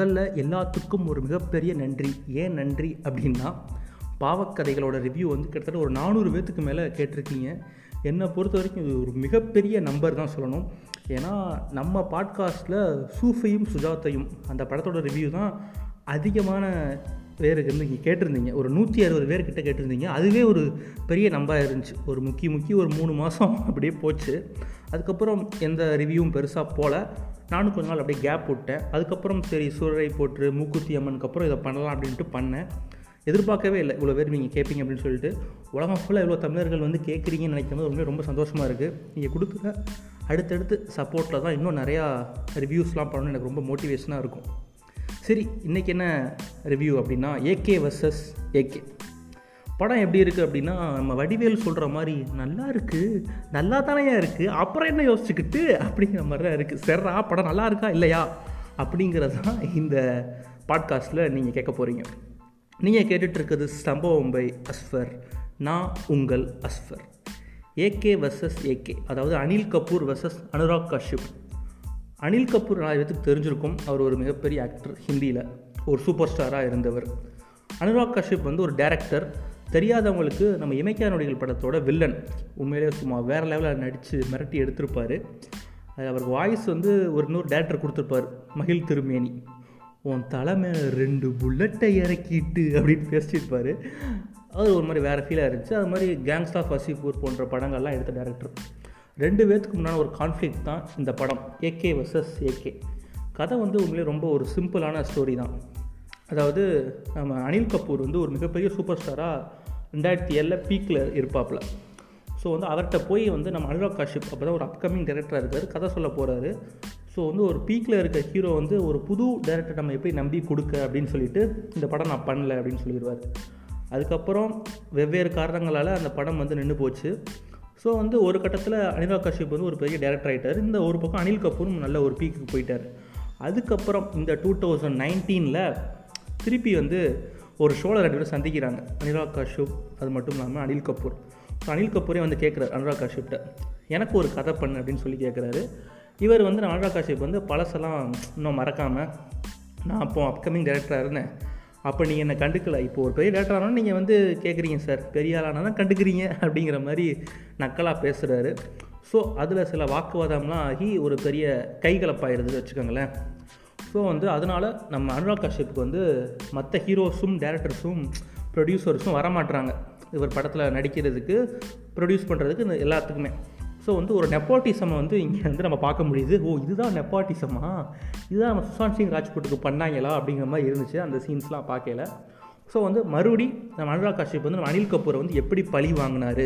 முதல்ல எல்லாத்துக்கும் ஒரு மிகப்பெரிய நன்றி. ஏன் நன்றி அப்படின்னா பாவக்கதைகளோட ரிவ்யூ வந்து கிட்டத்தட்ட ஒரு நானூறு பேத்துக்கு மேலே கேட்டிருக்கீங்க. என்னை பொறுத்த வரைக்கும் இது ஒரு மிகப்பெரிய நம்பர் தான் சொல்லணும். ஏன்னா நம்ம பாட்காஸ்ட்டில் சூஃபையும் சுஜாத்தையும் அந்த படத்தோட ரிவ்யூ தான் அதிகமான பேருக்கு இருந்து நீங்கள் கேட்டிருந்தீங்க. ஒரு நூற்றி அறுபது பேர்கிட்ட கேட்டிருந்தீங்க. அதுவே ஒரு பெரிய நம்பராக இருந்துச்சு. ஒரு முக்கிய முக்கி ஒரு மூணு மாதம் அப்படியே போச்சு. அதுக்கப்புறம் எந்த ரிவ்யூவும் பெருசாக போகல நானும் கொஞ்ச நாள் அப்படியே கேப் விட்டேன். அதுக்கப்புறம் சரி சூரரை போட்டு மூக்குத்தி அம்மனுக்கு அப்புறம் இதை பண்ணலாம் அப்படின்ட்டு பண்ணேன். எதிர்பார்க்கவே இல்லை. இவ்வளோ பேர் நீங்கள் கேட்பீங்க அப்படின்னு சொல்லிட்டு. உலகம் ஃபுல்லாக இவ்வளோ தமிழர்கள் வந்து கேட்குறீங்கன்னு நினைக்கும் போது ரொம்ப ரொம்ப சந்தோஷமாக இருக்குது நீங்கள் கொடுக்குற அடுத்தடுத்து சப்போர்ட்டில் தான் இன்னும் நிறையா ரிவ்யூஸ்லாம் பண்ணணும்னு எனக்கு ரொம்ப மோட்டிவேஷனாக இருக்கும். சரி இன்றைக்கி என்ன ரிவ்யூ அப்படின்னா ஏகே வர்சஸ் ஏகே படம் எப்படி இருக்குது அப்படின்னா நம்ம வடிவேல் சொல்கிற மாதிரி நல்லா இருக்குது நல்லா தானே இருக்குது அப்புறம் என்ன யோசிச்சுக்கிட்டு? அப்படிங்கிற மாதிரி தான் இருக்குது சரிடா படம் நல்லா இருக்கா இல்லையா? அப்படிங்கிறது தான் இந்த பாட்காஸ்ட்டில் நீங்கள் கேட்க போகிறீங்க நீங்கள் கேட்டுட்ருக்கிறது சம்பவம் பை அஸ்ஃபர் நான் உங்கள் அஸ்ஃபர் ஏகே வர்சஸ் ஏகே அதாவது அனில் கபூர் வர்சஸ் அனுராக் கஷ்யப். அனில் கபூர் ஆயிரத்துக்கு தெரிஞ்சிருக்கும். அவர் ஒரு மிகப்பெரிய ஆக்டர் ஹிந்தியில். ஒரு சூப்பர் ஸ்டாராக இருந்தவர். அனுராக் கஷ்யப் வந்து ஒரு டேரக்டர் தெரியாதவங்களுக்கு நம்ம இமைக்கா நொடிகள் படத்தோட வில்லன். உண்மையிலே சும்மா வேறு லெவலில் நடித்து மிரட்டி எடுத்திருப்பார். அது அவருக்கு வாய்ஸ் வந்து ஒரு இன்னொரு டேரக்டர் கொடுத்துருப்பார். மகிழ் திருமேனி. உன் தலைமை ரெண்டு புல்லட்டை இறக்கிட்டு அப்படின்னு பேசியிருப்பார் அது ஒரு மாதிரி வேறு ஃபீலாக இருந்துச்சு. அது மாதிரி கேங்ஸ் ஆஃப் வசிபூர் போன்ற படங்கள்லாம் எடுத்த டேரக்டர் ரெண்டு பேர்த்துக்கு முன்னால் ஒரு கான்ஃப்ளிக் தான் இந்த படம். ஏகே வர்சஸ் ஏகே கதை வந்து உண்மையிலே ரொம்ப ஒரு சிம்பிளான ஸ்டோரி தான். அதாவது நம்ம அனில் கபூர் வந்து ஒரு மிகப்பெரிய சூப்பர் ஸ்டாராக ரெண்டாயிரத்தி ஏழில் பீக்கில் இருப்பாப்பில். ஸோ வந்து அவர்கிட்ட போய் வந்து நம்ம அனுராக் காஷ்யப் அப்போ தான் ஒரு அப்கமிங் டேரக்டராக இருக்கார் கதை சொல்ல போகிறாரு ஸோ வந்து ஒரு பீக்கில் இருக்க ஹீரோ வந்து ஒரு புது டேரக்டர் நம்ம எப்படி நம்பி கொடுக்க அப்படின்னு சொல்லிட்டு இந்த படம் நான் பண்ணல அப்படின்னு சொல்லிடுவார். அதுக்கப்புறம் வெவ்வேறு காரணங்களால் அந்த படம் வந்து நின்று போச்சு. ஸோ வந்து ஒரு கட்டத்தில் அனிராக் காஷ்யப் வந்து ஒரு பெரிய டேரக்டர் ஆகிட்டார் இந்த ஒரு பக்கம் அனில் கபூரும் நல்ல ஒரு பீக்குக்கு போயிட்டார். அதுக்கப்புறம் இந்த டூ தௌசண்ட் நைன்டீனில் திருப்பி வந்து ஒரு ஷோவில் ரெண்டு பேரும் சந்திக்கிறாங்க. அனிராக் காஷ்யப் அது மட்டும் இல்லாமல் அனில் கபூர். ஸோ அனில் கபூரே வந்து கேட்குறாரு அனுராக் கஷ்யப்கிட்ட எனக்கு ஒரு கதை பண்ணு அப்படின்னு சொல்லி கேட்குறாரு இவர் வந்து அனுராக் காஷ்யப் வந்து பழசெல்லாம் இன்னும் மறக்காமல் நான் அப்போ அப்கமிங் டேரக்டராக இருந்தேன். அப்போ நீங்கள் என்னை கண்டுக்கல. இப்போ ஒரு பெரிய டேரக்டர் ஆனால் நீங்கள் வந்து கேட்குறீங்க சார் பெரிய ஆளானா கண்டுக்கிறீங்க அப்படிங்கிற மாதிரி நக்கலாக பேசுகிறாரு ஸோ அதில் சில வாக்குவாதம்லாம் ஆகி ஒரு பெரிய கைகலப்பாயிடுது வச்சுக்கோங்களேன். ஸோ வந்து அதனால் நம்ம அனுராக் கஷ்யப்புக்கு வந்து மற்ற ஹீரோஸும் டேரக்டர்ஸும் ப்ரொடியூசர்ஸும் வரமாட்டுறாங்க இவர் படத்தில் நடிக்கிறதுக்கு ப்ரொடியூஸ் பண்ணுறதுக்கு இந்த எல்லாத்துக்குமே. ஸோ வந்து ஒரு நெப்போட்டிசம் வந்து இங்கே வந்து நம்ம பார்க்க முடியுது. ஓ இதுதான் நெப்பாட்டிசமா இதுதான் நம்ம சுஷாந்த் சிங் ராஜ்புட்டுக்கு பண்ணாங்களா? அப்படிங்கிற மாதிரி இருந்துச்சு அந்த சீன்ஸ்லாம் பார்க்கல ஸோ வந்து மறுபடி நம்ம அனுராக் காஷ்யப் வந்து நம்ம அனில் கபூரை வந்து எப்படி பழி வாங்கினார்?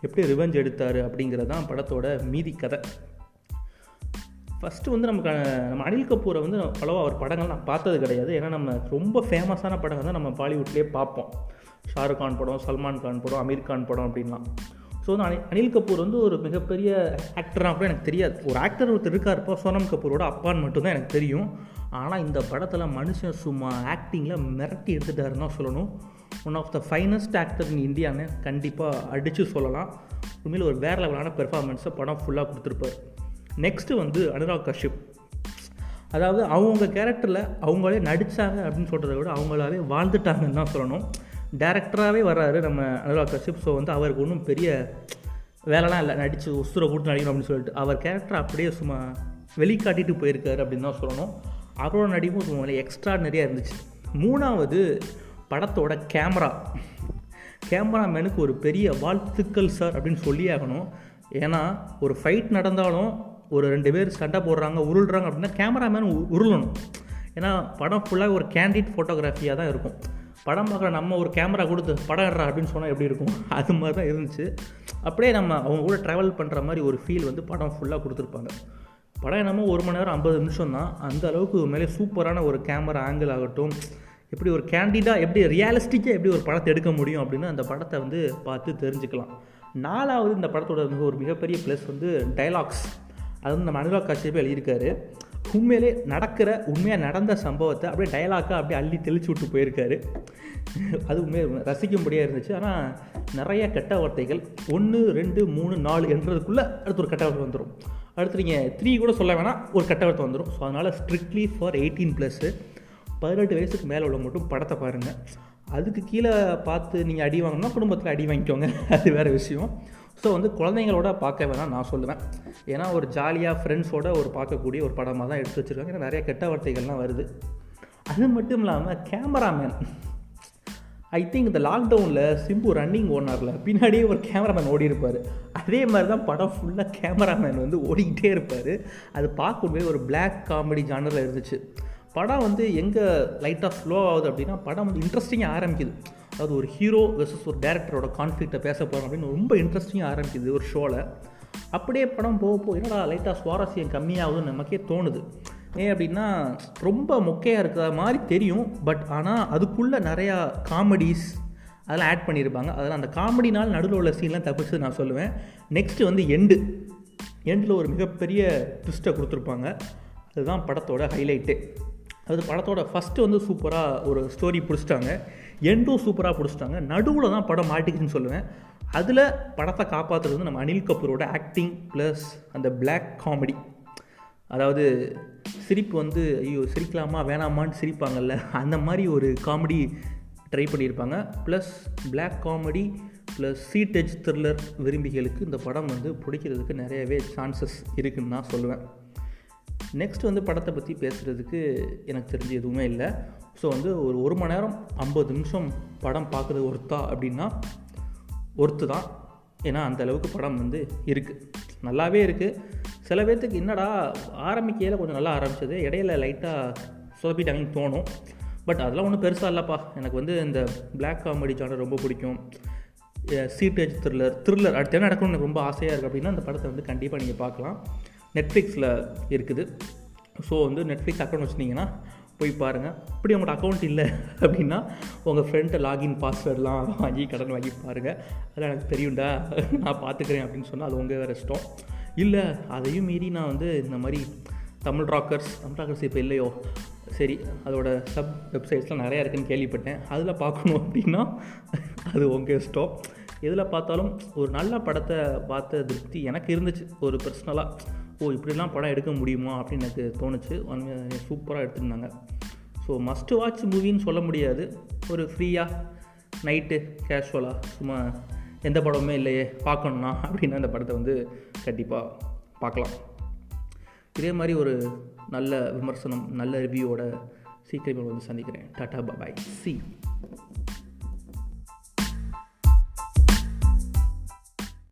எப்படி ரிவெஞ்ச் எடுத்தார்? அப்படிங்கிறது தான் படத்தோட மீதி கதை. ஃபஸ்ட்டு வந்து நமக்கு நம்ம அனில் கபூரை வந்து அவ்வளோவா அவர் படங்கள் நான் பார்த்தது கிடையாது. ஏன்னா நம்ம ரொம்ப ஃபேமஸான படங்கள் தான் நம்ம பாலிவுட்லேயே பார்ப்போம். ஷாருக் கான் படம் சல்மான் கான் படம் அமீர் கான் படம் அப்படின்லாம். ஸோ வந்து அனி அனில் கபூர் வந்து ஒரு மிகப்பெரிய ஆக்டராக கூட எனக்கு தெரியாது. ஒரு ஆக்டர் ஒருத்தர் இருக்காருப்போ சோனம் கபூரோட அப்பான்னு மட்டும்தான் எனக்கு தெரியும். ஆனால் இந்த படத்தில் மனுஷன் சும்மா ஆக்டிங்கில் மிரட்டி எடுத்துட்டாருன்னு தான் சொல்லணும். One of the finest actor in இந்தியான்னு கண்டிப்பாக அடித்து சொல்லலாம். உண்மையில் ஒரு வேறு லெவலான பெர்ஃபார்மன்ஸை படம் ஃபுல்லாக கொடுத்துருப்பார். நெக்ஸ்ட்டு வந்து அனுராக் கஷ்யப் அதாவது அவங்க கேரக்டரில் அவங்களே நடித்தாங்க அப்படின்னு சொல்கிறத விட அவங்களாவே வாழ்ந்துட்டாங்கன்னு தான் சொல்லணும். டேரக்டராகவே வர்றாரு நம்ம அனுராக் கஷ்யப் ஸோ வந்து அவருக்கு ஒன்றும் பெரிய வேலைலாம் இல்லை. நடித்து உசுரை கூட்டு நடிக்கணும் அப்படின்னு சொல்லிட்டு அவர் கேரக்டர் அப்படியே சும்மா வெளிக்காட்டிட்டு போயிருக்காரு அப்படின்னு தான் சொல்லணும். அவரோட நடிப்பும் சும்மா எக்ஸ்ட்ரா நிறையா இருந்துச்சு. மூணாவது படத்தோட கேமரா கேமராமேனுக்கு ஒரு பெரிய வாழ்த்துக்கள் சார் அப்படின்னு சொல்லி ஆகணும். ஏன்னா ஒரு ஃபைட் நடந்தாலும் ஒரு ரெண்டு பேர் சண்டை போடுறாங்க உருள்றாங்க அப்படின்னா கேமராமேன் உருளணும். ஏன்னா படம் ஃபுல்லாக ஒரு கேண்டிட் ஃபோட்டோகிராஃபியாக தான் இருக்கும். படம் பார்க்குற நம்ம ஒரு கேமரா கொடுத்து படம் எடுறா அப்படின்னு சொன்னால் எப்படி இருக்கும்? அது மாதிரி தான் இருந்துச்சு. அப்படியே நம்ம அவங்க கூட ட்ராவல் பண்ணுற மாதிரி ஒரு ஃபீல் வந்து படம் ஃபுல்லாக கொடுத்துருப்பாங்க. படம் என்னமோ ஒரு மணி நேரம் ஐம்பது நிமிஷம் தான். அந்த அளவுக்கு மேலே சூப்பரான ஒரு கேமரா ஆங்கிள் ஆகட்டும் எப்படி ஒரு கேண்டிடாக எப்படி ரியாலிஸ்டிக்காக எப்படி ஒரு படத்தை எடுக்க முடியும் அப்படின்னு அந்த படத்தை வந்து பார்த்து தெரிஞ்சுக்கலாம். நாலாவது இந்த படத்தோட மிக ஒரு மிகப்பெரிய ப்ளஸ் வந்து டைலாக்ஸ் அது வந்து நம்ம அனுராக் காஷ்யப்பே எழுதியிருக்காரு. உண்மையிலே நடக்கிற உண்மையாக நடந்த சம்பவத்தை அப்படியே டைலாக்காக அப்படியே அள்ளி தெளிச்சு விட்டு போயிருக்காரு. அது உண்மையாக ரசிக்கும்படியாக இருந்துச்சு. ஆனால் நிறைய கெட்ட வார்த்தைகள் ஒன்று ரெண்டு மூணு நாலு என்றதுக்குள்ளே அடுத்து ஒரு கெட்ட வார்த்தை வந்துடும் அடுத்து நீங்கள் த்ரீ கூட சொல்ல வேணாம் ஒரு கெட்ட வார்த்தை வந்துடும் ஸோ அதனால் ஸ்ட்ரிக்ட்லி ஃபார் எயிட்டீன் ப்ளஸ்ஸு பதினெட்டு வயசுக்கு மேலே உள்ள மட்டும் படத்தை பாருங்கள் அதுக்கு கீழே பார்த்து நீங்கள் அடி வாங்கினா குடும்பத்தில் அடி வாங்கிக்கோங்க. அது வேறு விஷயம். ஸோ வந்து குழந்தைங்களோட பார்க்க வேணாம் நான் சொல்லுவேன். ஏன்னா ஒரு ஜாலியாக ஃப்ரெண்ட்ஸோட ஒரு பார்க்கக்கூடிய ஒரு படமாக தான் எடுத்து வச்சுருக்காங்க. ஏன்னா நிறைய கெட்ட வார்த்தைகள்லாம் வருது. அது மட்டும் இல்லாமல் கேமராமேன் ஐ திங்க் இந்த லாக்டவுனில் சிம்பு ரன்னிங் ஓனரில் பின்னாடியே ஒரு கேமராமேன் ஓடி இருப்பார் அதே மாதிரி தான் படம் ஃபுல்லாக கேமராமேன் வந்து ஓடிக்கிட்டே இருப்பார். அது பார்க்கும்போது ஒரு பிளாக் காமெடி ஜானரில் இருந்துச்சு. படம் வந்து எங்கே லைட்டாக ஸ்லோ ஆகுது அப்படின்னா படம் வந்து இன்ட்ரெஸ்டிங்காக ஆரம்பிக்குது. அதாவது ஒரு ஹீரோ வெர்சஸ் ஒரு டேரக்டரோட கான்ஃப்ளிக்ட்டை பேச போகிறோம் அப்படின்னு ரொம்ப இன்ட்ரெஸ்டிங்காக ஆரம்பிக்குது ஒரு ஷோவில் அப்படியே படம் போக போக என்னடா லைட்டாக சுவாரஸ்யம் கம்மியாகுதுன்னு நமக்கே தோணுது. ஏன் அப்படின்னா ரொம்ப மொக்கையாக இருக்கிற மாதிரி தெரியும் பட் ஆனால் அதுக்குள்ளே நிறையா காமெடிஸ் அதெல்லாம் ஆட் பண்ணியிருப்பாங்க. அதெல்லாம் அந்த காமெடினால் நடுவில் உள்ள சீன்லாம் தப்பிச்சு நான் சொல்லுவேன். நெக்ஸ்ட்டு வந்து எண்டு எண்டில் ஒரு மிகப்பெரிய ட்விஸ்ட்டை கொடுத்துருப்பாங்க. அதுதான் படத்தோட ஹைலைட்டு அது படத்தோட ஃபஸ்ட்டு வந்து சூப்பராக ஒரு ஸ்டோரி பிடிச்சிட்டாங்க. எண்டும் சூப்பராக பிடிச்சிட்டாங்க. நடுவில் தான் படம் மாட்டிக்குதுன்னு சொல்லுவேன். அதில் படத்தை காப்பாற்றுறது வந்து நம்ம அனில் கபூரோட ஆக்டிங் ப்ளஸ் அந்த பிளாக் காமெடி அதாவது சிரிப்பு வந்து ஐயோ சிரிக்கலாமா வேணாமான்னு சிரிப்பாங்கல்ல அந்த மாதிரி ஒரு காமெடி ட்ரை பண்ணியிருப்பாங்க. Plus black comedy plus seat edge thriller விரும்பிகளுக்கு இந்த படம் வந்து பிடிக்கிறதுக்கு நிறையவே சான்சஸ் இருக்குதுன்னு நான் சொல்லுவேன். நெக்ஸ்ட் வந்து படத்தை பற்றி பேசுகிறதுக்கு எனக்கு தெரிஞ்சு எதுவுமே இல்லை. ஸோ வந்து ஒரு ஒரு மணி நேரம் ஐம்பது நிமிஷம் படம் பார்க்குறது ஒர்த்தா அப்படின்னா ஒர்த்து தான் ஏன்னா அந்த அளவுக்கு படம் வந்து இருக்குது நல்லாவே இருக்குது சில பேர்த்துக்கு என்னடா ஆரம்பிக்கையில் கொஞ்சம் நல்லா ஆரம்பிச்சது. இடையில லைட்டாக சொதப்பிட்டாங்கன்னு தோணும். பட் அதெல்லாம் ஒன்றும் பெருசாக இல்லைப்பா. எனக்கு வந்து இந்த பிளாக் காமெடி ஜானர் ரொம்ப பிடிக்கும். சீட்டேஜ் த்ரில்லர் த்ரில்லர் அடுத்த என்ன நடக்கணும்னு எனக்கு ரொம்ப ஆசையாக இருக்குது அப்படின்னா அந்த படத்தை வந்து கண்டிப்பாக நீங்கள் பார்க்கலாம். நெட்ஃப்ளிக்ஸில் இருக்குது. ஸோ வந்து நெட்ஃப்ளிக்ஸ் அக்கௌண்ட் வச்சுருந்தீங்கன்னா போய் பாருங்கள் அப்படி உங்களோட அக்கௌண்ட் இல்லை அப்படின்னா உங்கள் ஃப்ரெண்ட்டை லாகின் பாஸ்வேர்டெலாம் வாங்கி கடன் வாங்கி பாருங்கள் அதெல்லாம் எனக்கு தெரியும்டா. நான் பார்த்துக்கிறேன் அப்படின்னு சொன்னால் அது உங்கள் வேறு இஷ்டம். இல்லை அதையும் மீறி நான் வந்து இந்த மாதிரி தமிழ் ராக்கர்ஸ் தமிழ் ராக்கர்ஸ் இப்போ இல்லையோ? சரி அதோட சப் வெப்சைட்ஸ்லாம் நிறையா இருக்குதுன்னு கேள்விப்பட்டேன். அதில் பார்க்கணும் அப்படின்னா அது உங்கள் இஷ்டம். எதில் பார்த்தாலும் ஒரு நல்ல படத்தை பார்த்த திருப்தி எனக்கு இருந்துச்சு. ஒரு பர்சனலாக ஓ இப்படிலாம் படம் எடுக்க முடியுமா அப்படின்னு எனக்கு தோணுச்சு. சூப்பராக எடுத்துருந்தாங்க. ஸோ மஸ்ட்டு வாட்ச் மூவின்னு சொல்ல முடியாது. ஒரு ஃப்ரீயாக நைட்டு கேஷுவலாக சும்மா எந்த படமுமே இல்லையே பார்க்கணுன்னா அப்படின்னு அந்த படத்தை வந்து கண்டிப்பாக பார்க்கலாம். இதே மாதிரி ஒரு நல்ல விமர்சனம் நல்ல ரிவ்யூவோட சீக்கிரமே வந்து சந்திக்கிறேன். டாட்டா பாய் சி